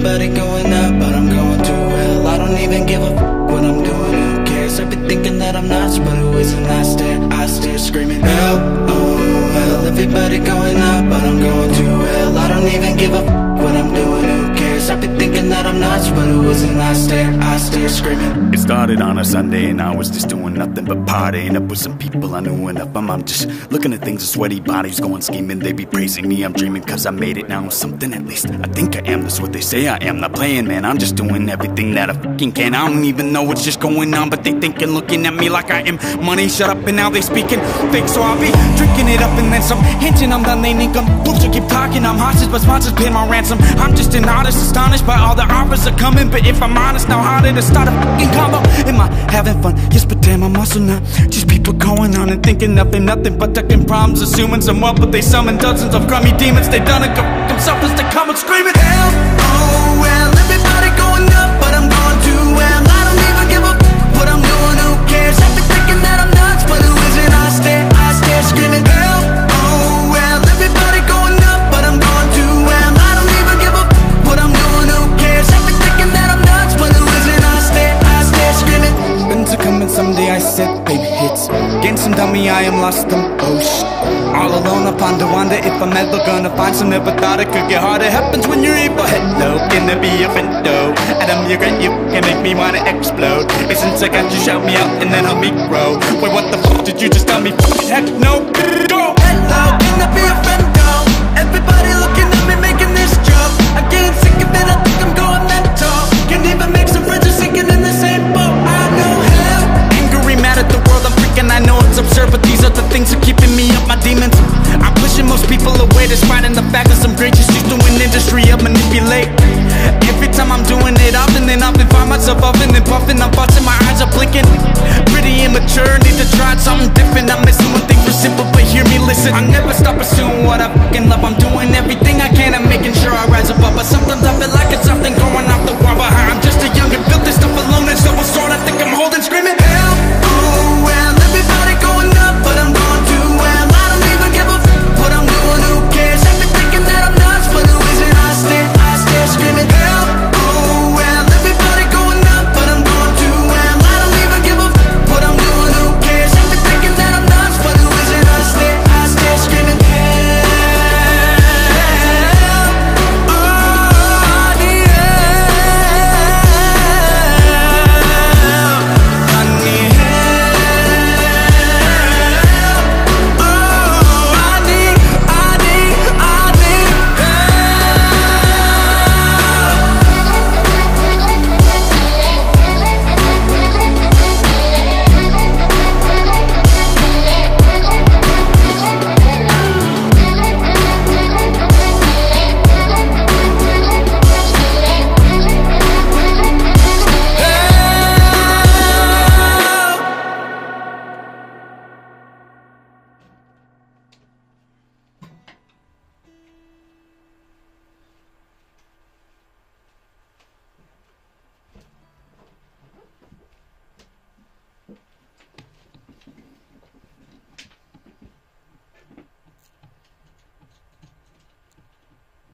everybody going up, but I'm going to hell I don't even give a f what I'm doing, who cares? I've been thinking that I'm nuts, but who isn't? I stare, I stare, screaming hell, oh hell Everybody going up, but I'm going to hell I don't even give a f what I'm doing, who cares? I've been thinking that I'm nuts, but who isn't? I stare, I stare, screaming It started on a Sunday and I was just doing nothing but partying up with some people I knew enough. I'm, I'm just looking at things with sweaty bodies going scheming. They be praising me, I'm dreaming cause I made it now. Something at least I think I am, that's what they say I am. Not playing, man, I'm just doing everything that I fucking can. I don't even know what's just going on, but they thinking, looking at me like I am money. Shut up and now they speaking fake, so I'll be drinking it up and then some. Hinting I'm done, they think I'm bullshit, keep talking. I'm hostage, but sponsors pay my ransom. I'm just an artist, astonished by all the offers are coming. But if I'm honest, now did it start a fucking combo? Am I having fun? Yes, but damn, I'm also not. Just people going on and thinking nothing, nothing but ducking problems, assuming some wealth, but they summon dozens of crummy demons. They done it, go themselves as they come and screaming. hell, said, baby hits. Gain some dummy, I am lost shit. All alone, I ponder, wonder if I'm ever gonna find some. Never thought it could get hard. It happens when you're evil. Hello, gonna be a window. And I'm your great, you can make me wanna explode. And since I got you, shout me out and then help me grow. Wait, what the fuck did you just tell me? Heck no. Go. Hello, can I be a friend fact that some just used to an industry of manipulate. Every time I'm doing it often, then often find myself huffing and puffing I'm busting, my eyes are blinking. Pretty immature, need to try something different. I'm missing one thing for simple, but hear me listen